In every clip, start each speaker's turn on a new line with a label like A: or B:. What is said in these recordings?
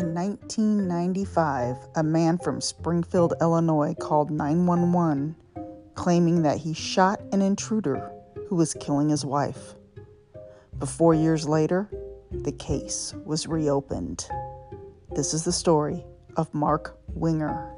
A: In 1995, a man from Springfield, Illinois called 911 claiming that he shot an intruder who was killing his wife. But four years later, the case was reopened. This is the story of Mark Winger.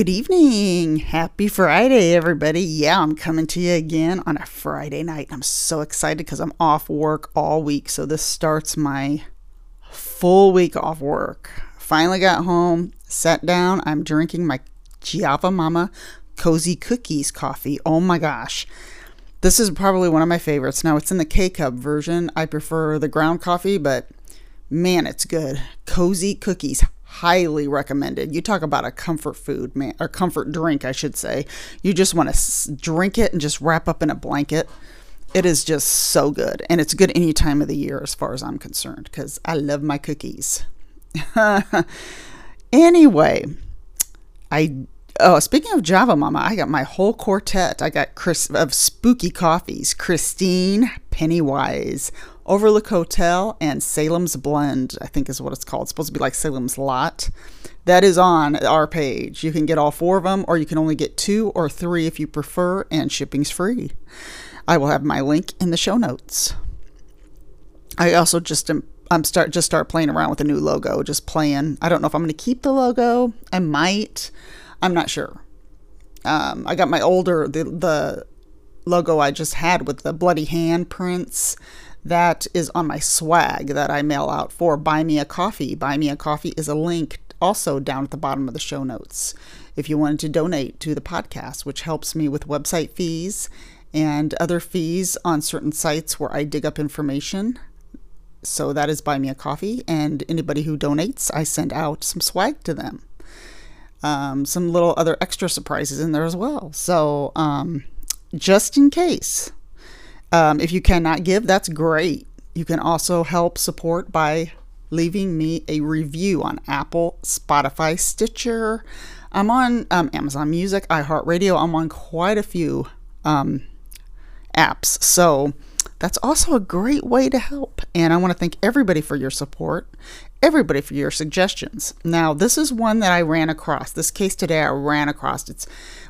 A: Good evening. Happy Friday, everybody. Yeah, I'm coming to you again on a Friday night. I'm so excited because I'm off work all week. So this starts my full week off work. Finally got home, sat down. I'm drinking my Java Momma Cozy Cookies coffee. Oh my gosh. This is probably one of my favorites. Now, it's in the K Cup version. I prefer the ground coffee, but man, it's good. Cozy Cookies highly recommended. You talk about a comfort food, man, or comfort drink, I should say. You just want to s- drink it and just wrap up in a blanket. It is just so good. And it's good any time of the year, as far as I'm concerned, because I love my cookies. anyway, I. Oh, speaking of Java Momma, I got my whole quartet. I got Chris of spooky coffees, Christine Pennywise, Overlook Hotel and Salem's Blend, I think is what it's called. It's supposed to be like Salem's Lot. That is on our page. You can get all four of them, or you can only get two or three if you prefer, and shipping's free. I will have my link in the show notes. I also just am I'm start just start playing around with a new logo, just playing. I don't know if I'm going to keep the logo. I might. I'm not sure. Um, I got my older the the logo I just had with the bloody hand prints that is on my swag that I mail out for Buy Me a Coffee. Buy Me a Coffee is a link also down at the bottom of the show notes if you wanted to donate to the podcast, which helps me with website fees and other fees on certain sites where I dig up information. So that is Buy Me a Coffee. And anybody who donates, I send out some swag to them. Um, some little other extra surprises in there as well. So um, just in case. Um, if you cannot give, that's great. You can also help support by leaving me a review on Apple, Spotify, Stitcher. I'm on um, Amazon Music, iHeartRadio. I'm on quite a few um, apps. So that's also a great way to help. And I want to thank everybody for your support, everybody for your suggestions. Now, this is one that I ran across. This case today I ran across. It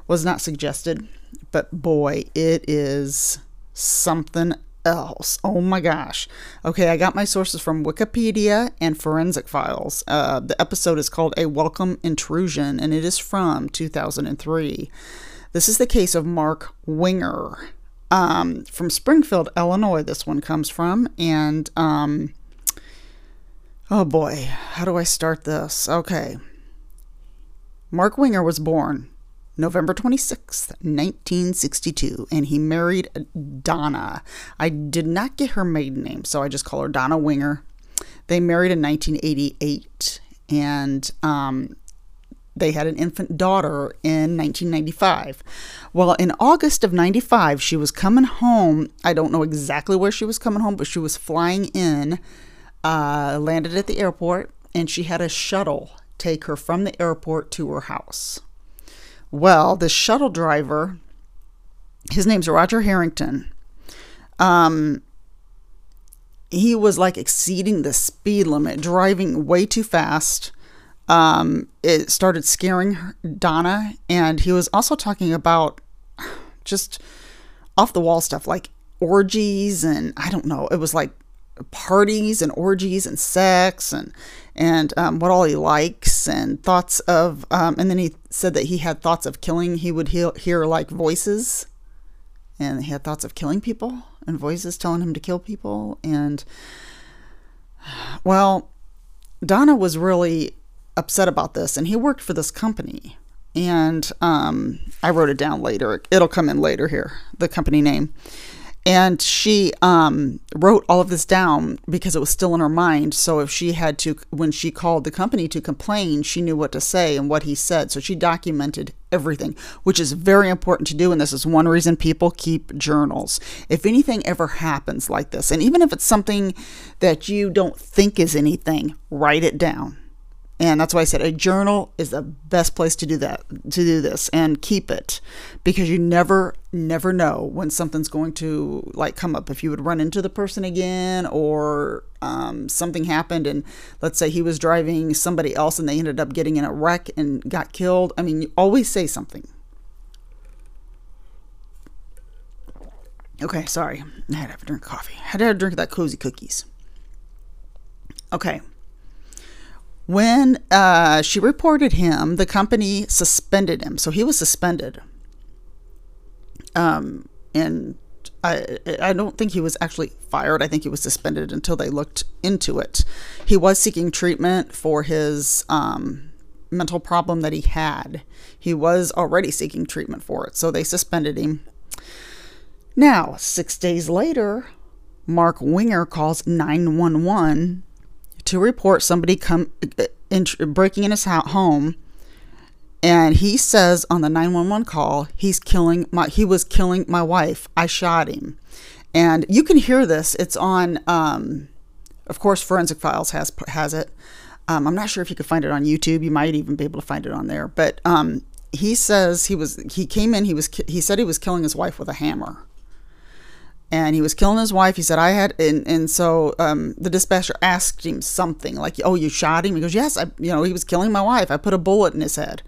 A: was not suggested, but boy, it is something else. Oh my gosh. Okay, I got my sources from Wikipedia and Forensic Files. Uh, the episode is called A Welcome Intrusion, and it is from 2003. This is the case of Mark Winger. Um, from Springfield, Illinois, this one comes from. And, um, oh boy, how do I start this? Okay. Mark Winger was born November 26th, 1962, and he married Donnah. I did not get her maiden name, so I just call her Donnah Winger. They married in 1988, and um, they had an infant daughter in 1995. Well, in August of 95, she was coming home. I don't know exactly where she was coming home, but she was flying in, uh, landed at the airport, and she had a shuttle take her from the airport to her house. Well, the shuttle driver, his name's Roger Harrington. Um, he was like exceeding the speed limit, driving way too fast. Um, it started scaring Donnah, and he was also talking about just off the wall stuff like orgies and I don't know. It was like parties and orgies and sex and and um, what all he likes and thoughts of um, and then he said that he had thoughts of killing he would hear, hear like voices. And he had thoughts of killing people and voices telling him to kill people. And well Donnah was really upset about this and he worked for this company. And um, i wrote it down later. It'll come in later here the company name and she um, wrote all of this down because it was still in her mind. So if she had to, when she called the company to complain, she knew what to say and what he said. So she documented everything, which is very important to do. And this is one reason people keep journals. If anything ever happens like this, and even if it's something that you don't think is anything, write it down. And that's why I said a journal is the best place to do that, to do this and keep it because you never, never know when something's going to like come up. If you would run into the person again or um, something happened and let's say he was driving somebody else and they ended up getting in a wreck and got killed. I mean, you always say something. Okay, sorry. I had to have a drink of coffee. I had to have a drink of that cozy cookies. Okay. When uh, she reported him, the company suspended him. So he was suspended. Um, and I, I don't think he was actually fired. I think he was suspended until they looked into it. He was seeking treatment for his um, mental problem that he had. He was already seeking treatment for it. So they suspended him. Now, six days later, Mark Winger calls 911 to report somebody come in, breaking in his home. And he says on the 911 call he's killing my he was killing my wife. I shot him. And you can hear this. It's on um, of course forensic files has has it. Um, i'm not sure if you could find it on youtube. You might even be able to find it on there. But um, he says he was he came in he was he said he was killing his wife with a hammer and he was killing his wife. He said, I had, and, and so um, the dispatcher asked him something like, Oh, you shot him? He goes, Yes, I, you know, he was killing my wife. I put a bullet in his head.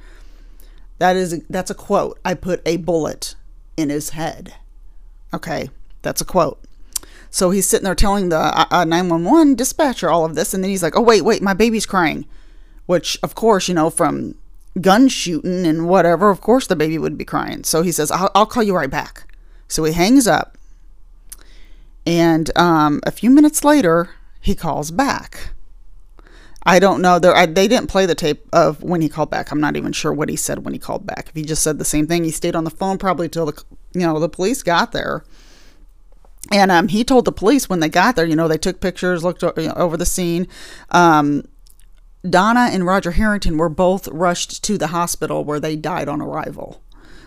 A: That is, that's a quote. I put a bullet in his head. Okay, that's a quote. So he's sitting there telling the uh, uh 911 dispatcher all of this, and then he's like, Oh, wait, wait, my baby's crying. Which, of course, you know, from gun shooting and whatever, of course the baby would be crying. So he says, I'll, I'll call you right back. So he hangs up and um, a few minutes later, he calls back. I don't know. There, they didn't play the tape of when he called back. I'm not even sure what he said when he called back. If he just said the same thing, he stayed on the phone probably till the you know the police got there. And um, he told the police when they got there, you know, they took pictures, looked over the scene. Um, Donnah and Roger Harrington were both rushed to the hospital where they died on arrival.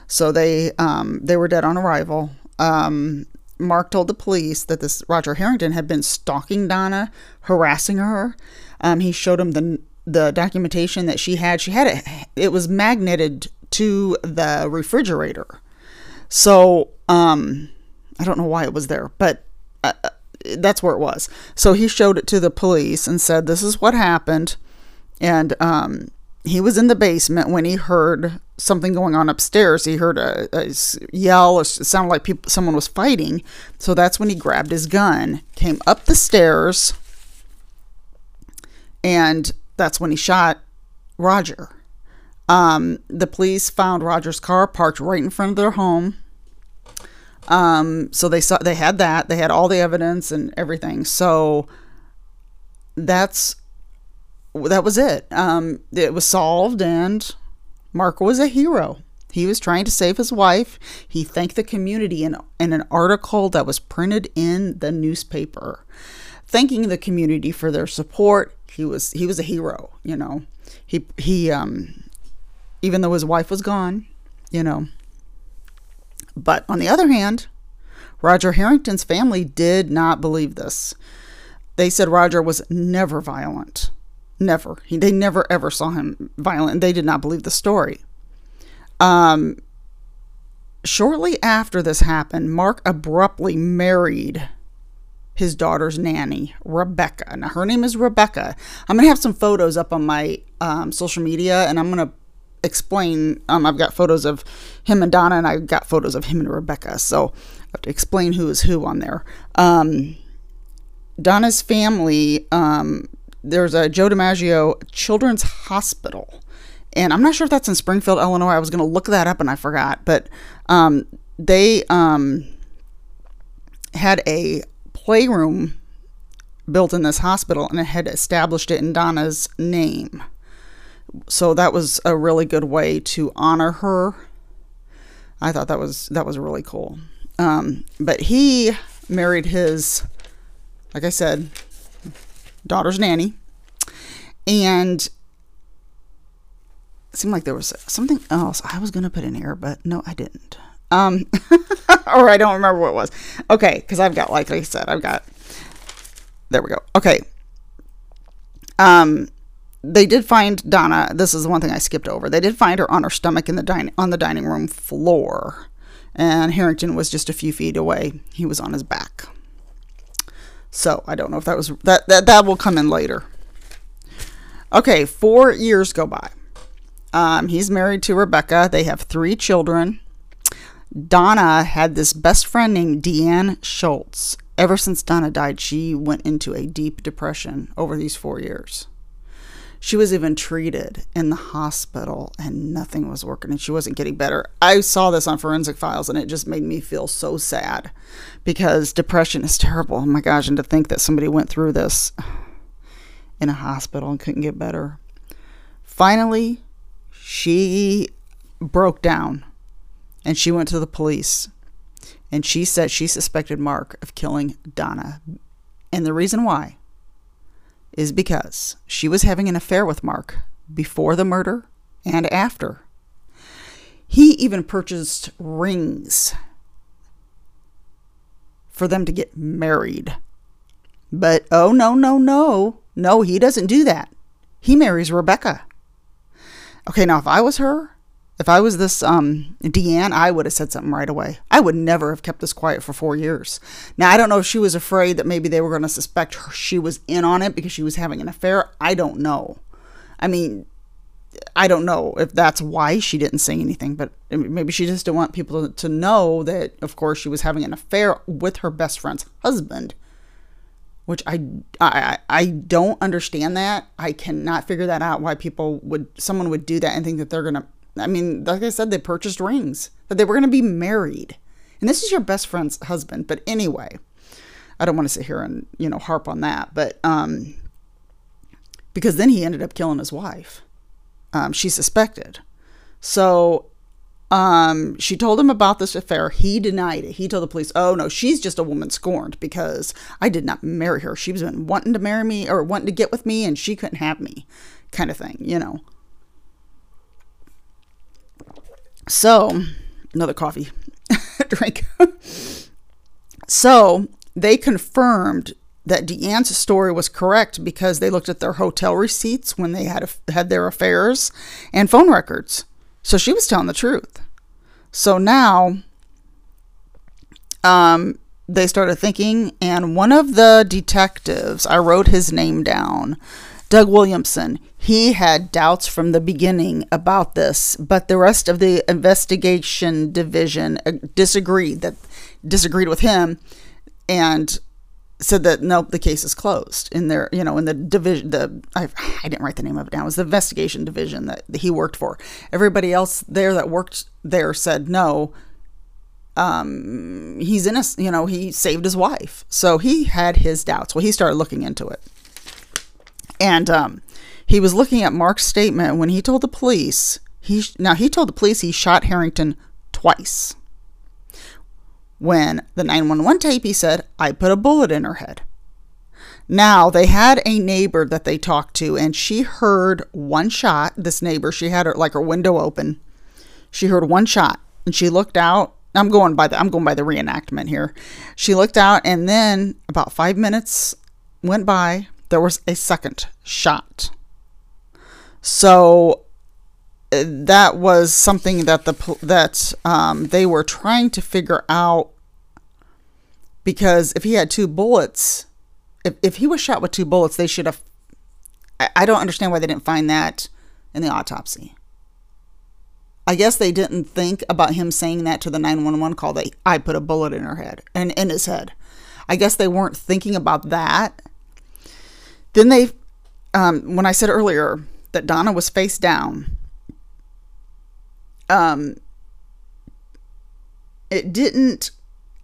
A: So they um, they were dead on arrival. Um, Mark told the police that this Roger Harrington had been stalking Donnah, harassing her. Um, he showed him the the documentation that she had. She had it. It was magneted to the refrigerator. So um, I don't know why it was there, but uh, uh, that's where it was. So he showed it to the police and said, "This is what happened." And um, he was in the basement when he heard something going on upstairs. He heard a, a yell. It sounded like people, someone was fighting. So that's when he grabbed his gun, came up the stairs, and that's when he shot Roger. Um, the police found Roger's car parked right in front of their home. Um, so they saw they had that. They had all the evidence and everything. So that's that was it. Um, it was solved, and Mark was a hero. He was trying to save his wife. He thanked the community in, in an article that was printed in the newspaper, thanking the community for their support. He was he was a hero, you know. He he um, even though his wife was gone, you know. But on the other hand, Roger Harrington's family did not believe this. They said Roger was never violent. Never. He, they never ever saw him violent. They did not believe the story. Um, shortly after this happened, Mark abruptly married his daughter's nanny, Rebecca. Now, her name is Rebecca. I'm going to have some photos up on my um, social media and I'm going to explain. Um, I've got photos of him and Donnah, and I've got photos of him and Rebecca. So I have to explain who is who on there. Um, Donnah's family um, there's a Joe DiMaggio Children's Hospital. And I'm not sure if that's in Springfield, Illinois. I was going to look that up and I forgot. But um, they um, had a playroom built in this hospital and it had established it in Donnah's name. So that was a really good way to honor her. I thought that was that was really cool. Um, but he married his, like I said, daughter's nanny, and it seemed like there was something else I was gonna put in here, but no, I didn't. Um, or I don't remember what it was. Okay, because I've got, like I said, I've got. There we go. Okay. Um, they did find Donnah. This is the one thing I skipped over. They did find her on her stomach in the din- on the dining room floor, and Harrington was just a few feet away. He was on his back. So I don't know if that was that that that will come in later. Okay, four years go by. Um, he's married to Rebecca. They have three children. Donnah had this best friend named Deanne Schultz. Ever since Donnah died, she went into a deep depression over these four years. She was even treated in the hospital and nothing was working and she wasn't getting better. I saw this on Forensic Files and it just made me feel so sad because depression is terrible. Oh my gosh, and to think that somebody went through this in a hospital and couldn't get better. Finally, she broke down and she went to the police and she said she suspected Mark of killing Donnah. And the reason why is because she was having an affair with Mark before the murder and after. He even purchased rings for them to get married. But oh, no, no, no. No, he doesn't do that. He marries Rebecca. Okay, now if I was her, if I was this um, Deanne, I would have said something right away. I would never have kept this quiet for four years. Now, I don't know if she was afraid that maybe they were going to suspect her, she was in on it because she was having an affair. I don't know. I mean, I don't know if that's why she didn't say anything, but maybe she just didn't want people to, know that, of course, she was having an affair with her best friend's husband. Which I, I I don't understand that. I cannot figure that out. Why people would someone would do that and think that they're gonna I mean, like I said, they purchased rings, that they were going to be married. And this is your best friend's husband. But anyway, I don't want to sit here and, you know, harp on that. But, um, because then he ended up killing his wife. Um, she suspected. So, um, she told him about this affair. He denied it. He told the police, oh, no, she's just a woman scorned because I did not marry her. She was been wanting to marry me or wanting to get with me and she couldn't have me, kind of thing, you know. So, another coffee drink. so, they confirmed that Deanne's story was correct because they looked at their hotel receipts when they had had their affairs and phone records. So she was telling the truth. So now um, they started thinking, and one of the detectives, I wrote his name down, Doug Williamson, he had doubts from the beginning about this, but the rest of the investigation division uh, disagreed that disagreed with him and said that no, the case is closed in their, you know, in the division, the, I, I didn't write the name of it down. It was the investigation division that he worked for. Everybody else there that worked there said no, um, he's innocent, you know, he saved his wife. So he had his doubts. Well, he started looking into it. And, um, he was looking at Mark's statement when he told the police. He now he told the police he shot Harrington twice. When the 911 tape, he said, "I put a bullet in her head." Now they had a neighbor that they talked to, and she heard one shot. This neighbor, she had her like her window open. She heard one shot, and she looked out. I'm going by the I'm going by the reenactment here. She looked out, and then about five minutes went by. There was a second shot. So uh, that was something that the that um, they were trying to figure out because if he had two bullets, if if he was shot with two bullets, they should have. I, I don't understand why they didn't find that in the autopsy. I guess they didn't think about him saying that to the 911 call that I put a bullet in her head and in his head. I guess they weren't thinking about that. Then they, um, when I said earlier, that Donnah was face down, um, it didn't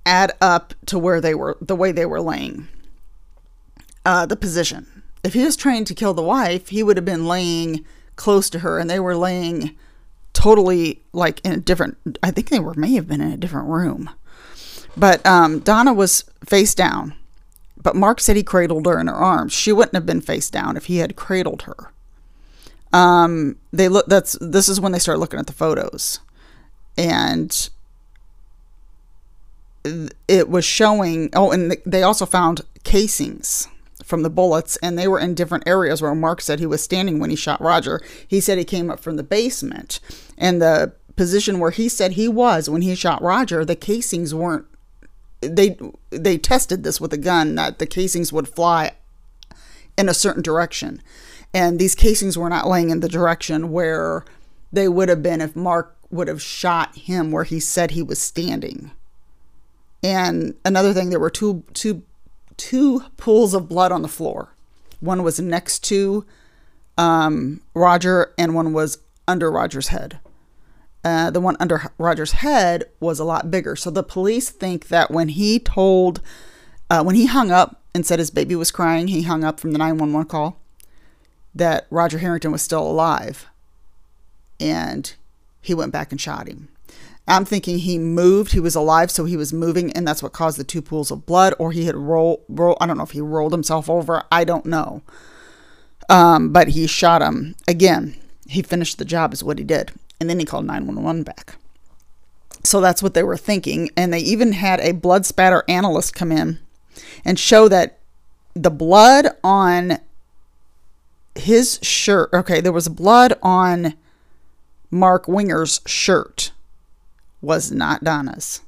A: add up to where they were, the way they were laying, uh, the position. If he was trying to kill the wife, he would have been laying close to her, and they were laying totally like in a different. I think they were may have been in a different room, but um, Donnah was face down. But Mark said he cradled her in her arms. She wouldn't have been face down if he had cradled her um, they look. That's this is when they start looking at the photos, and it was showing. Oh, and they also found casings from the bullets, and they were in different areas where Mark said he was standing when he shot Roger. He said he came up from the basement, and the position where he said he was when he shot Roger, the casings weren't. They they tested this with a gun that the casings would fly in a certain direction, and these casings were not laying in the direction where they would have been if Mark would have shot him where he said he was standing. And another thing, there were two two two pools of blood on the floor. One was next to um, Roger, and one was under Roger's head. Uh, the one under Roger's head was a lot bigger. So the police think that when he told, uh, when he hung up and said his baby was crying, he hung up from the 911 call, that Roger Harrington was still alive. And he went back and shot him. I'm thinking he moved. He was alive, so he was moving, and that's what caused the two pools of blood, or he had roll, roll. I don't know if he rolled himself over. I don't know. Um, but he shot him again. He finished the job, is what he did, and then he called 911 back. So that's what they were thinking, and they even had a blood spatter analyst come in and show that the blood on his shirt. Okay, there was blood on Mark Winger's shirt was not Donnah's.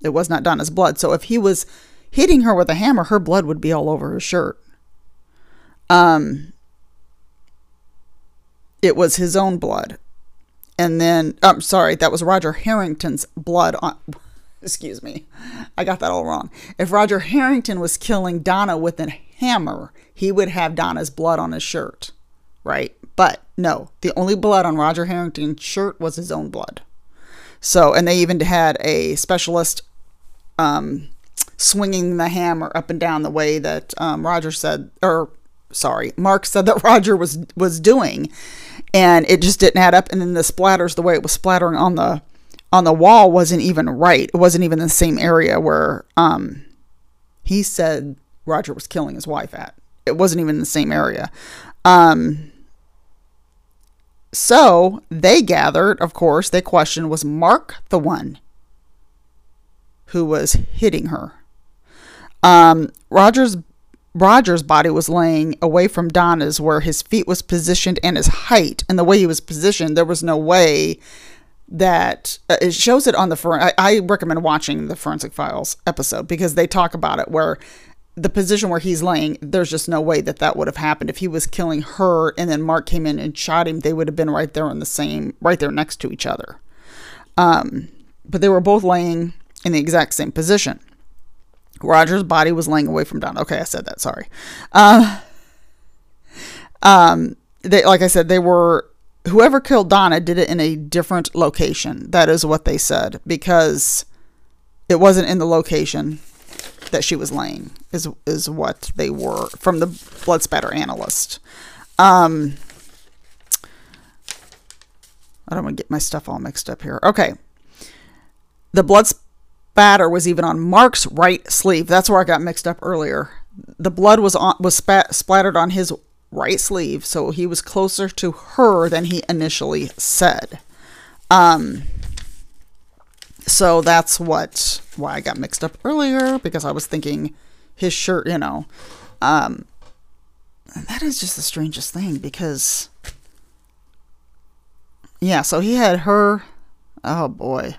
A: It was not Donnah's blood. So if he was hitting her with a hammer, her blood would be all over his shirt. Um, it was his own blood. And then, I'm sorry, that was Roger Harrington's blood on. Excuse me, I got that all wrong. If Roger Harrington was killing Donnah with a hammer, he would have Donnah's blood on his shirt, right? But no, the only blood on Roger Harrington's shirt was his own blood. So, and they even had a specialist um, swinging the hammer up and down the way that um, Roger said, or sorry, Mark said that Roger was was doing, and it just didn't add up. And then the splatters, the way it was splattering on the on the wall, wasn't even right. It wasn't even the same area where um, he said Roger was killing his wife at. It wasn't even the same area. Um, so they gathered, of course, they questioned was Mark the one who was hitting her? Um, Roger's Roger's body was laying away from Donnah's where his feet was positioned and his height and the way he was positioned, there was no way that uh, it shows it on the for I, I recommend watching the forensic files episode because they talk about it where the position where he's laying, there's just no way that that would have happened. If he was killing her and then Mark came in and shot him, they would have been right there on the same, right there next to each other. Um, but they were both laying in the exact same position. Roger's body was laying away from Don. Okay, I said that. Sorry. Uh, um, they, like I said, they were whoever killed Donnah did it in a different location. That is what they said because it wasn't in the location that she was laying is is what they were from the blood spatter analyst. Um, I don't want to get my stuff all mixed up here. Okay. The blood spatter was even on Mark's right sleeve. That's where I got mixed up earlier. The blood was on was spat, splattered on his right sleeve, so he was closer to her than he initially said. Um, so that's what why I got mixed up earlier because I was thinking his shirt, you know. Um, that is just the strangest thing because yeah, so he had her oh boy.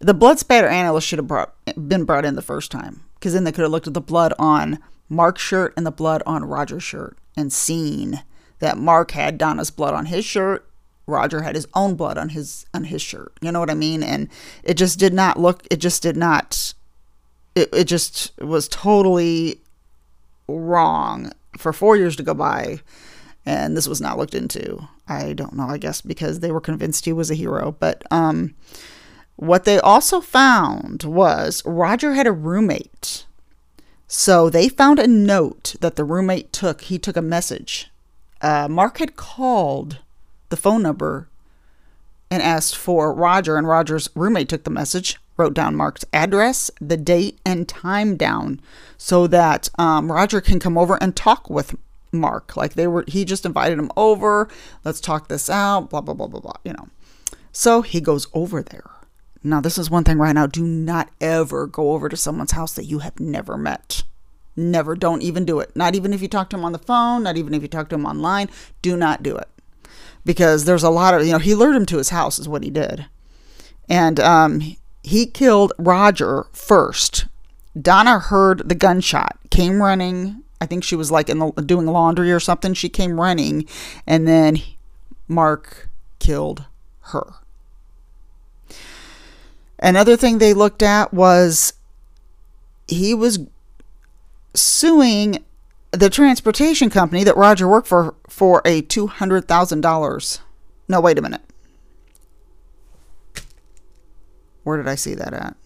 A: The blood spatter analyst should have brought been brought in the first time because then they could have looked at the blood on Mark's shirt and the blood on Roger's shirt and seen that Mark had Donnah's blood on his shirt Roger had his own blood on his on his shirt. You know what I mean? And it just did not look it just did not it, it just was totally wrong for 4 years to go by and this was not looked into. I don't know, I guess because they were convinced he was a hero, but um what they also found was Roger had a roommate. So they found a note that the roommate took. He took a message. Uh, Mark had called the phone number and asked for Roger, and Roger's roommate took the message, wrote down Mark's address, the date, and time down so that um, Roger can come over and talk with Mark. Like they were, he just invited him over. Let's talk this out, blah, blah, blah, blah, blah, you know. So he goes over there. Now, this is one thing right now do not ever go over to someone's house that you have never met. Never. Don't even do it. Not even if you talk to him on the phone, not even if you talk to him online. Do not do it. Because there's a lot of, you know, he lured him to his house, is what he did. And um, he killed Roger first. Donnah heard the gunshot, came running. I think she was like in the, doing laundry or something. She came running, and then Mark killed her. Another thing they looked at was he was suing the transportation company that Roger worked for for a $200,000. No, wait a minute. Where did I see that at?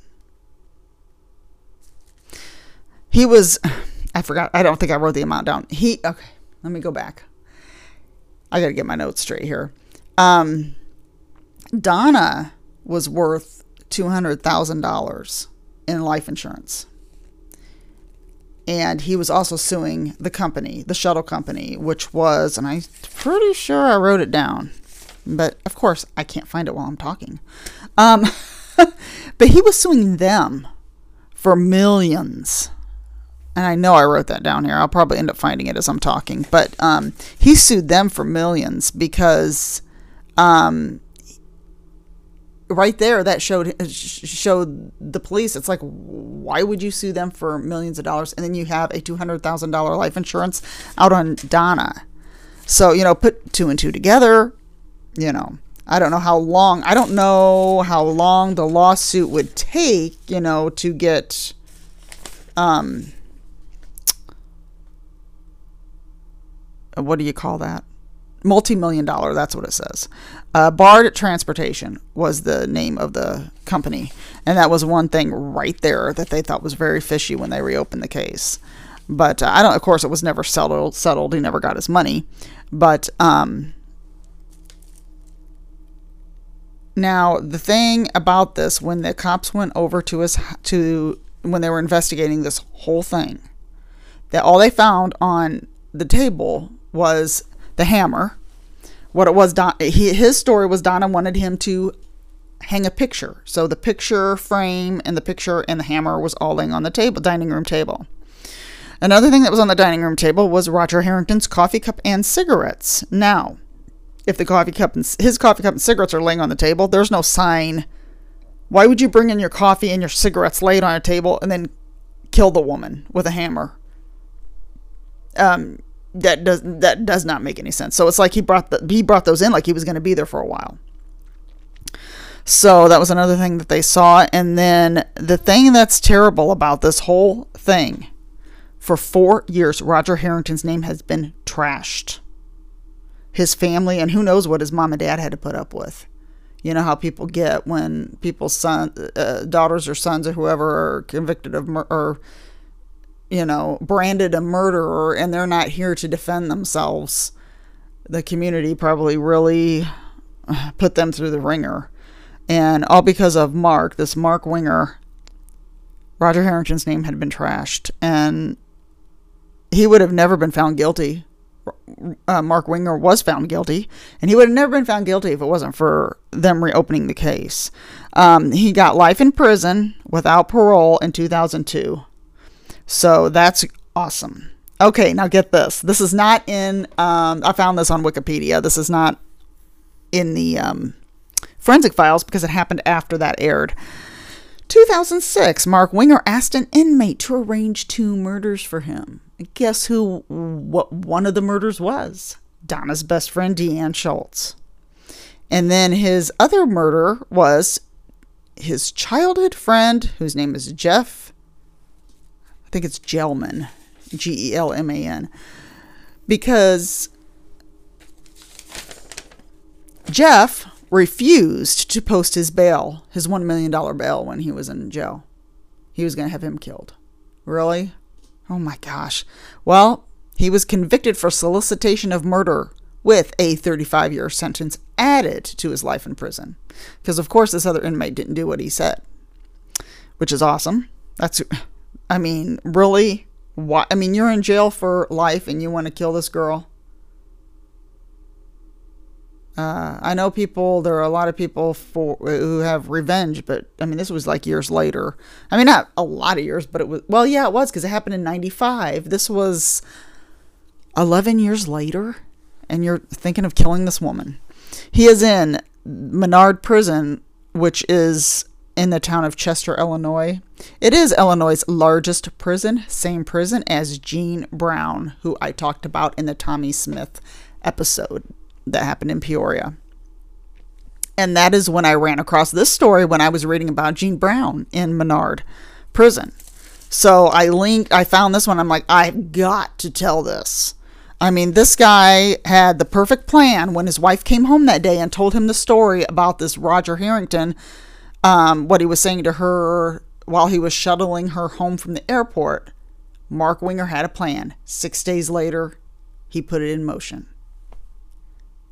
A: He was I forgot. I don't think I wrote the amount down. He okay, let me go back. I got to get my notes straight here. Um Donnah was worth $200,000 in life insurance and he was also suing the company, the shuttle company, which was, and I'm pretty sure I wrote it down, but of course I can't find it while I'm talking. Um, but he was suing them for millions. And I know I wrote that down here. I'll probably end up finding it as I'm talking. But um, he sued them for millions because um, right there that showed showed the police. It's like why would you sue them for millions of dollars? And then you have a $200,000 life insurance out on Donnah. So you know put two and two together you know I don't know how long I don't know how long the lawsuit would take you know to get um what do you call that? Multi-million dollar that's what it says uh, bard transportation was the name of the company and that was one thing right there that they thought was very fishy when they reopened the case but uh, i don't of course it was never settled settled he never got his money but um now the thing about this when the cops went over to his to when they were investigating this whole thing that all they found on the table was the hammer. What it was, Don, he, his story was Donnah wanted him to hang a picture. So the picture frame and the picture and the hammer was all laying on the table, dining room table. Another thing that was on the dining room table was Roger Harrington's coffee cup and cigarettes. Now, if the coffee cup and his coffee cup and cigarettes are laying on the table, there's no sign. Why would you bring in your coffee and your cigarettes laid on a table and then kill the woman with a hammer? Um, that does that does not make any sense. So it's like he brought the, he brought those in like he was going to be there for a while. So that was another thing that they saw and then the thing that's terrible about this whole thing for 4 years Roger Harrington's name has been trashed. His family and who knows what his mom and dad had to put up with. You know how people get when people's son uh, daughters or sons or whoever are convicted of murder or you know, branded a murderer and they're not here to defend themselves, the community probably really put them through the ringer. And all because of Mark, this Mark Winger, Roger Harrington's name had been trashed and he would have never been found guilty. Uh, Mark Winger was found guilty, and he would have never been found guilty if it wasn't for them reopening the case. Um, he got life in prison without parole in 2002. So that's awesome. Okay, now get this. This is not in, um, I found this on Wikipedia. This is not in the um, forensic files because it happened after that aired. 2006, Mark Winger asked an inmate to arrange two murders for him. guess who what one of the murders was? Donnah's best friend, Deanne Schultz. And then his other murder was his childhood friend, whose name is Jeff think it's Gelman, G E L M A N, because Jeff refused to post his bail, his $1 million bail, when he was in jail. He was going to have him killed. Really? Oh my gosh. Well, he was convicted for solicitation of murder with a 35 year sentence added to his life in prison. Because, of course, this other inmate didn't do what he said, which is awesome. That's I mean, really? Why? I mean, you're in jail for life and you want to kill this girl? Uh, I know people. There are a lot of people for who have revenge, but I mean, this was like years later. I mean, not a lot of years, but it was. Well, yeah, it was because it happened in '95. This was 11 years later, and you're thinking of killing this woman. He is in Menard Prison, which is in the town of Chester, Illinois. It is Illinois' largest prison, same prison as Gene Brown, who I talked about in the Tommy Smith episode that happened in Peoria. And that is when I ran across this story when I was reading about Gene Brown in Menard prison. So I linked, I found this one. I'm like, I've got to tell this. I mean, this guy had the perfect plan when his wife came home that day and told him the story about this Roger Harrington, um, what he was saying to her while he was shuttling her home from the airport. Mark Winger had a plan. Six days later, he put it in motion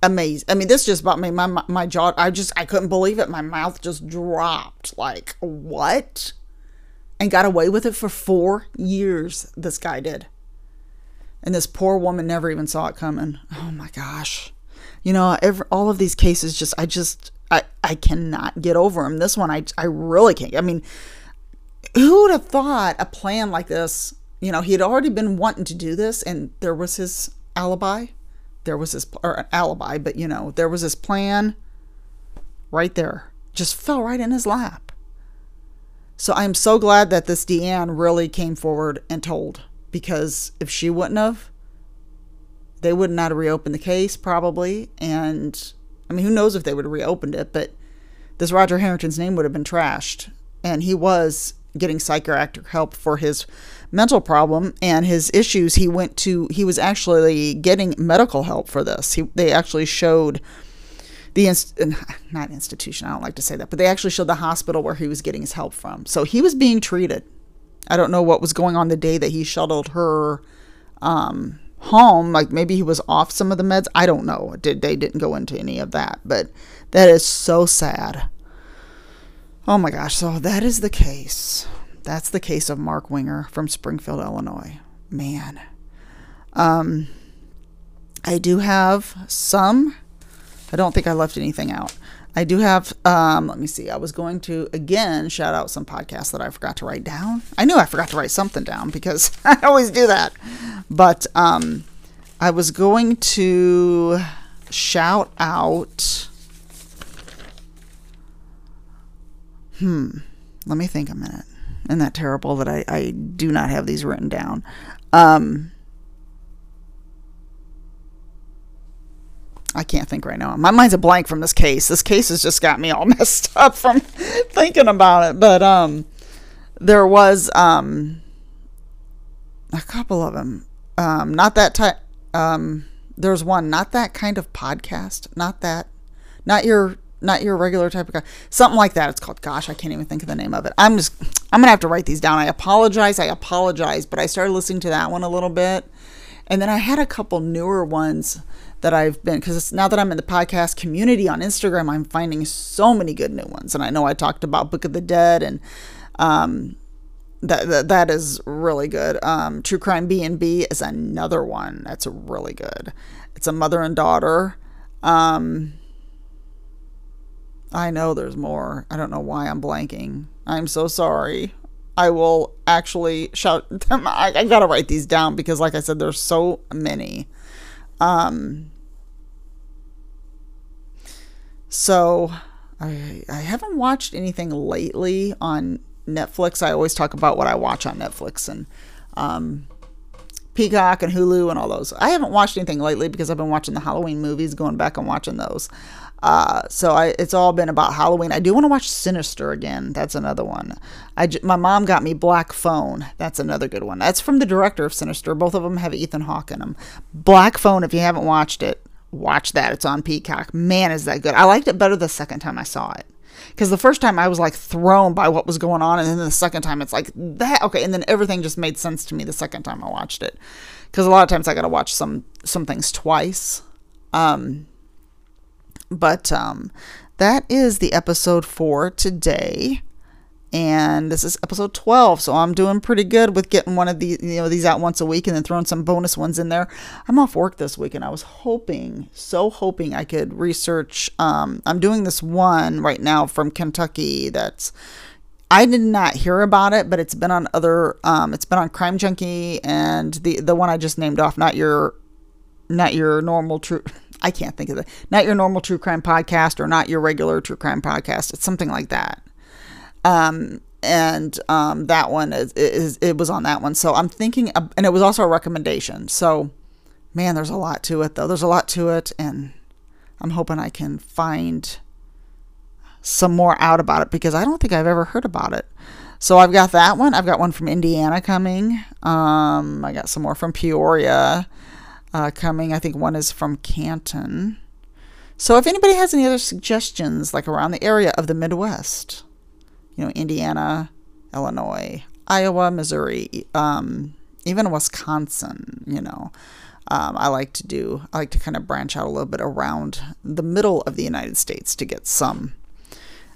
A: amazing. I mean, this just about me. My, my my jaw. I just I couldn't believe it. My mouth just dropped. Like what? And got away with it for four years. This guy did. And this poor woman never even saw it coming. Oh my gosh. You know, every, all of these cases just I just I I cannot get over them. This one I I really can't. I mean, who would have thought a plan like this? You know, he had already been wanting to do this, and there was his alibi there was his, or an alibi, but you know, there was his plan right there. Just fell right in his lap. So I'm so glad that this Deanne really came forward and told because if she wouldn't have, they would not have reopened the case probably. And I mean, who knows if they would have reopened it, but this Roger Harrington's name would have been trashed. And he was getting psychiatric help for his mental problem and his issues he went to he was actually getting medical help for this he, they actually showed the inst- not institution i don't like to say that but they actually showed the hospital where he was getting his help from so he was being treated i don't know what was going on the day that he shuttled her um, home like maybe he was off some of the meds i don't know did they didn't go into any of that but that is so sad oh my gosh so that is the case that's the case of Mark Winger from Springfield, Illinois. Man. Um, I do have some. I don't think I left anything out. I do have, um, let me see. I was going to again shout out some podcasts that I forgot to write down. I knew I forgot to write something down because I always do that. But um, I was going to shout out. Hmm. Let me think a minute. Isn't that terrible that I, I do not have these written down? Um, I can't think right now. My mind's a blank from this case. This case has just got me all messed up from thinking about it. But um, there was um, a couple of them. Um, not that type. Um, there's one. Not that kind of podcast. Not that. Not your not your regular type of guy. Something like that. It's called. Gosh, I can't even think of the name of it. I'm just. I'm gonna have to write these down. I apologize. I apologize. But I started listening to that one a little bit, and then I had a couple newer ones that I've been because now that I'm in the podcast community on Instagram, I'm finding so many good new ones. And I know I talked about Book of the Dead and. Um, that, that that is really good. Um, True Crime B and B is another one that's really good. It's a mother and daughter. Um, I know there's more. I don't know why I'm blanking. I'm so sorry. I will actually shout them. I, I gotta write these down because, like I said, there's so many. Um, so I I haven't watched anything lately on Netflix. I always talk about what I watch on Netflix and um, Peacock and Hulu and all those. I haven't watched anything lately because I've been watching the Halloween movies, going back and watching those. Uh, so I, it's all been about Halloween. I do want to watch Sinister again. That's another one. I, my mom got me Black Phone. That's another good one. That's from the director of Sinister. Both of them have Ethan Hawke in them. Black Phone, if you haven't watched it, watch that. It's on Peacock. Man, is that good. I liked it better the second time I saw it. Because the first time I was like thrown by what was going on, and then the second time it's like that. Okay, and then everything just made sense to me the second time I watched it. Because a lot of times I got to watch some some things twice. Um, but um, that is the episode for today. And this is episode 12 so i'm doing pretty good with getting one of these you know these out once a week and then throwing some bonus ones in there i'm off work this week and i was hoping so hoping i could research um, i'm doing this one right now from kentucky that's I did not hear about it, but it's been on other. Um, it's been on Crime Junkie and the the one I just named off. Not your, not your normal true. I can't think of it. Not your normal true crime podcast or not your regular true crime podcast. It's something like that. Um, and um, that one is, is it was on that one. So I'm thinking, and it was also a recommendation. So, man, there's a lot to it though. There's a lot to it, and I'm hoping I can find some more out about it because I don't think I've ever heard about it. So I've got that one. I've got one from Indiana coming. Um, I got some more from Peoria uh, coming. I think one is from Canton. So if anybody has any other suggestions, like around the area of the Midwest, you know, Indiana, Illinois, Iowa, Missouri, um, even Wisconsin, you know, um, I like to do, I like to kind of branch out a little bit around the middle of the United States to get some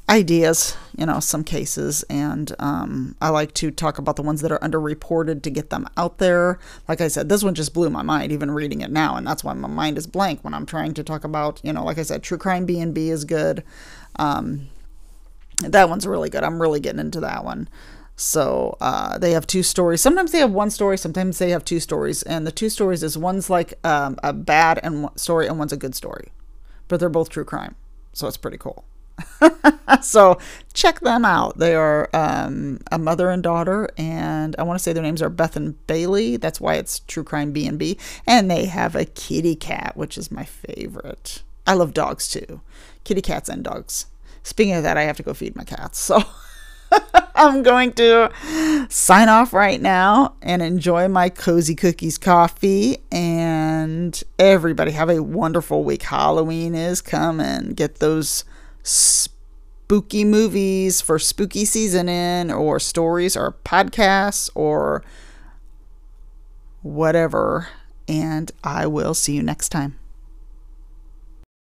A: ideas, you know, some cases, and um, I like to talk about the ones that are underreported to get them out there. Like I said, this one just blew my mind, even reading it now, and that's why my mind is blank when I'm trying to talk about, you know, like I said, True Crime B and B is good. Um, that one's really good. I'm really getting into that one. So uh, they have two stories. Sometimes they have one story. Sometimes they have two stories, and the two stories is one's like um, a bad and story, and one's a good story, but they're both true crime. So it's pretty cool. so check them out. They are um, a mother and daughter, and I want to say their names are Beth and Bailey. That's why it's True Crime B and B. And they have a kitty cat, which is my favorite. I love dogs too, kitty cats and dogs. Speaking of that, I have to go feed my cats. So I'm going to sign off right now and enjoy my cozy cookies coffee. And everybody have a wonderful week. Halloween is coming. Get those spooky movies for spooky season in, or stories, or podcasts, or whatever. And I will see you next time.